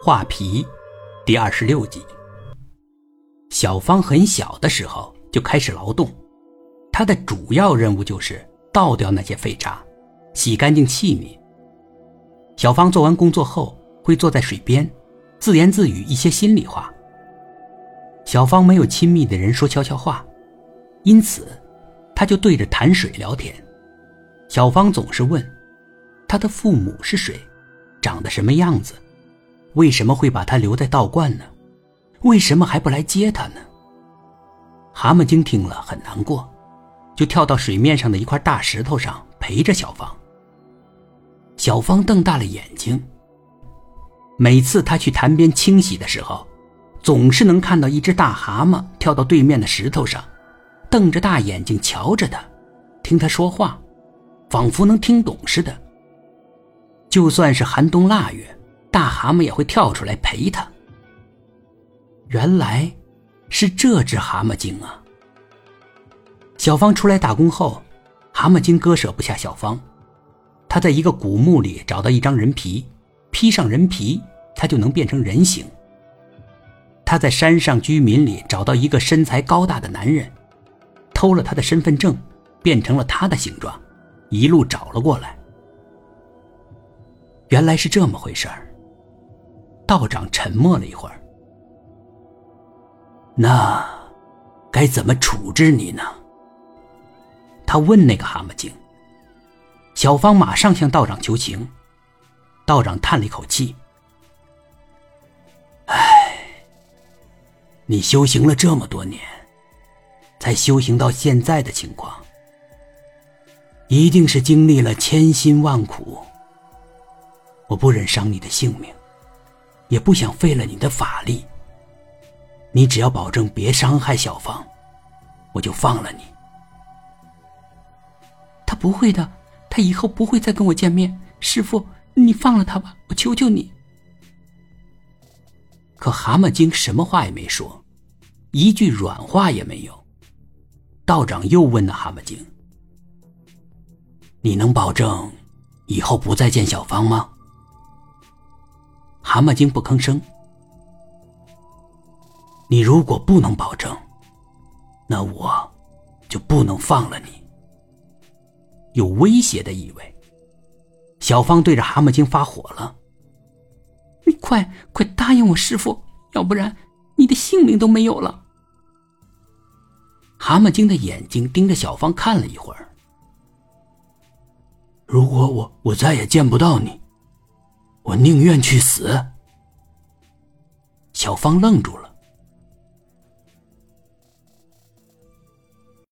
画皮，第二十六集。小芳很小的时候就开始劳动，她的主要任务就是倒掉那些废渣，洗干净器皿。小芳做完工作后，会坐在水边，自言自语一些心里话。小芳没有亲密的人说悄悄话，因此，她就对着潭水聊天。小芳总是问，她的父母是谁，长得什么样子。为什么会把他留在道观呢？为什么还不来接他呢？蛤蟆精听了很难过，就跳到水面上的一块大石头上陪着小芳。小芳瞪大了眼睛。每次他去潭边清洗的时候，总是能看到一只大蛤蟆跳到对面的石头上，瞪着大眼睛瞧着他，听他说话，仿佛能听懂似的。就算是寒冬腊月。大蛤蟆也会跳出来陪他。原来，是这只蛤蟆精啊！小芳出来打工后，蛤蟆精割舍不下小芳。他在一个古墓里找到一张人皮，披上人皮，他就能变成人形。他在山上居民里找到一个身材高大的男人，偷了他的身份证，变成了他的形状，一路找了过来。原来是这么回事儿。道长沉默了一会儿，那该怎么处置你呢？他问那个蛤蟆精。小芳马上向道长求情，道长叹了一口气：“唉，你修行了这么多年，才修行到现在的情况，一定是经历了千辛万苦。我不忍伤你的性命。”也不想废了你的法力。你只要保证别伤害小芳，我就放了你。他不会的，他以后不会再跟我见面。师傅，你放了他吧，我求求你。可蛤蟆精什么话也没说，一句软话也没有。道长又问那蛤蟆精：“你能保证以后不再见小芳吗？”蛤蟆精不吭声。你如果不能保证，那我就不能放了你。有威胁的意味。小芳对着蛤蟆精发火了：“你快快答应我，师傅，要不然你的性命都没有了。”蛤蟆精的眼睛盯着小芳看了一会儿。如果我我再也见不到你。我宁愿去死。小芳愣住了。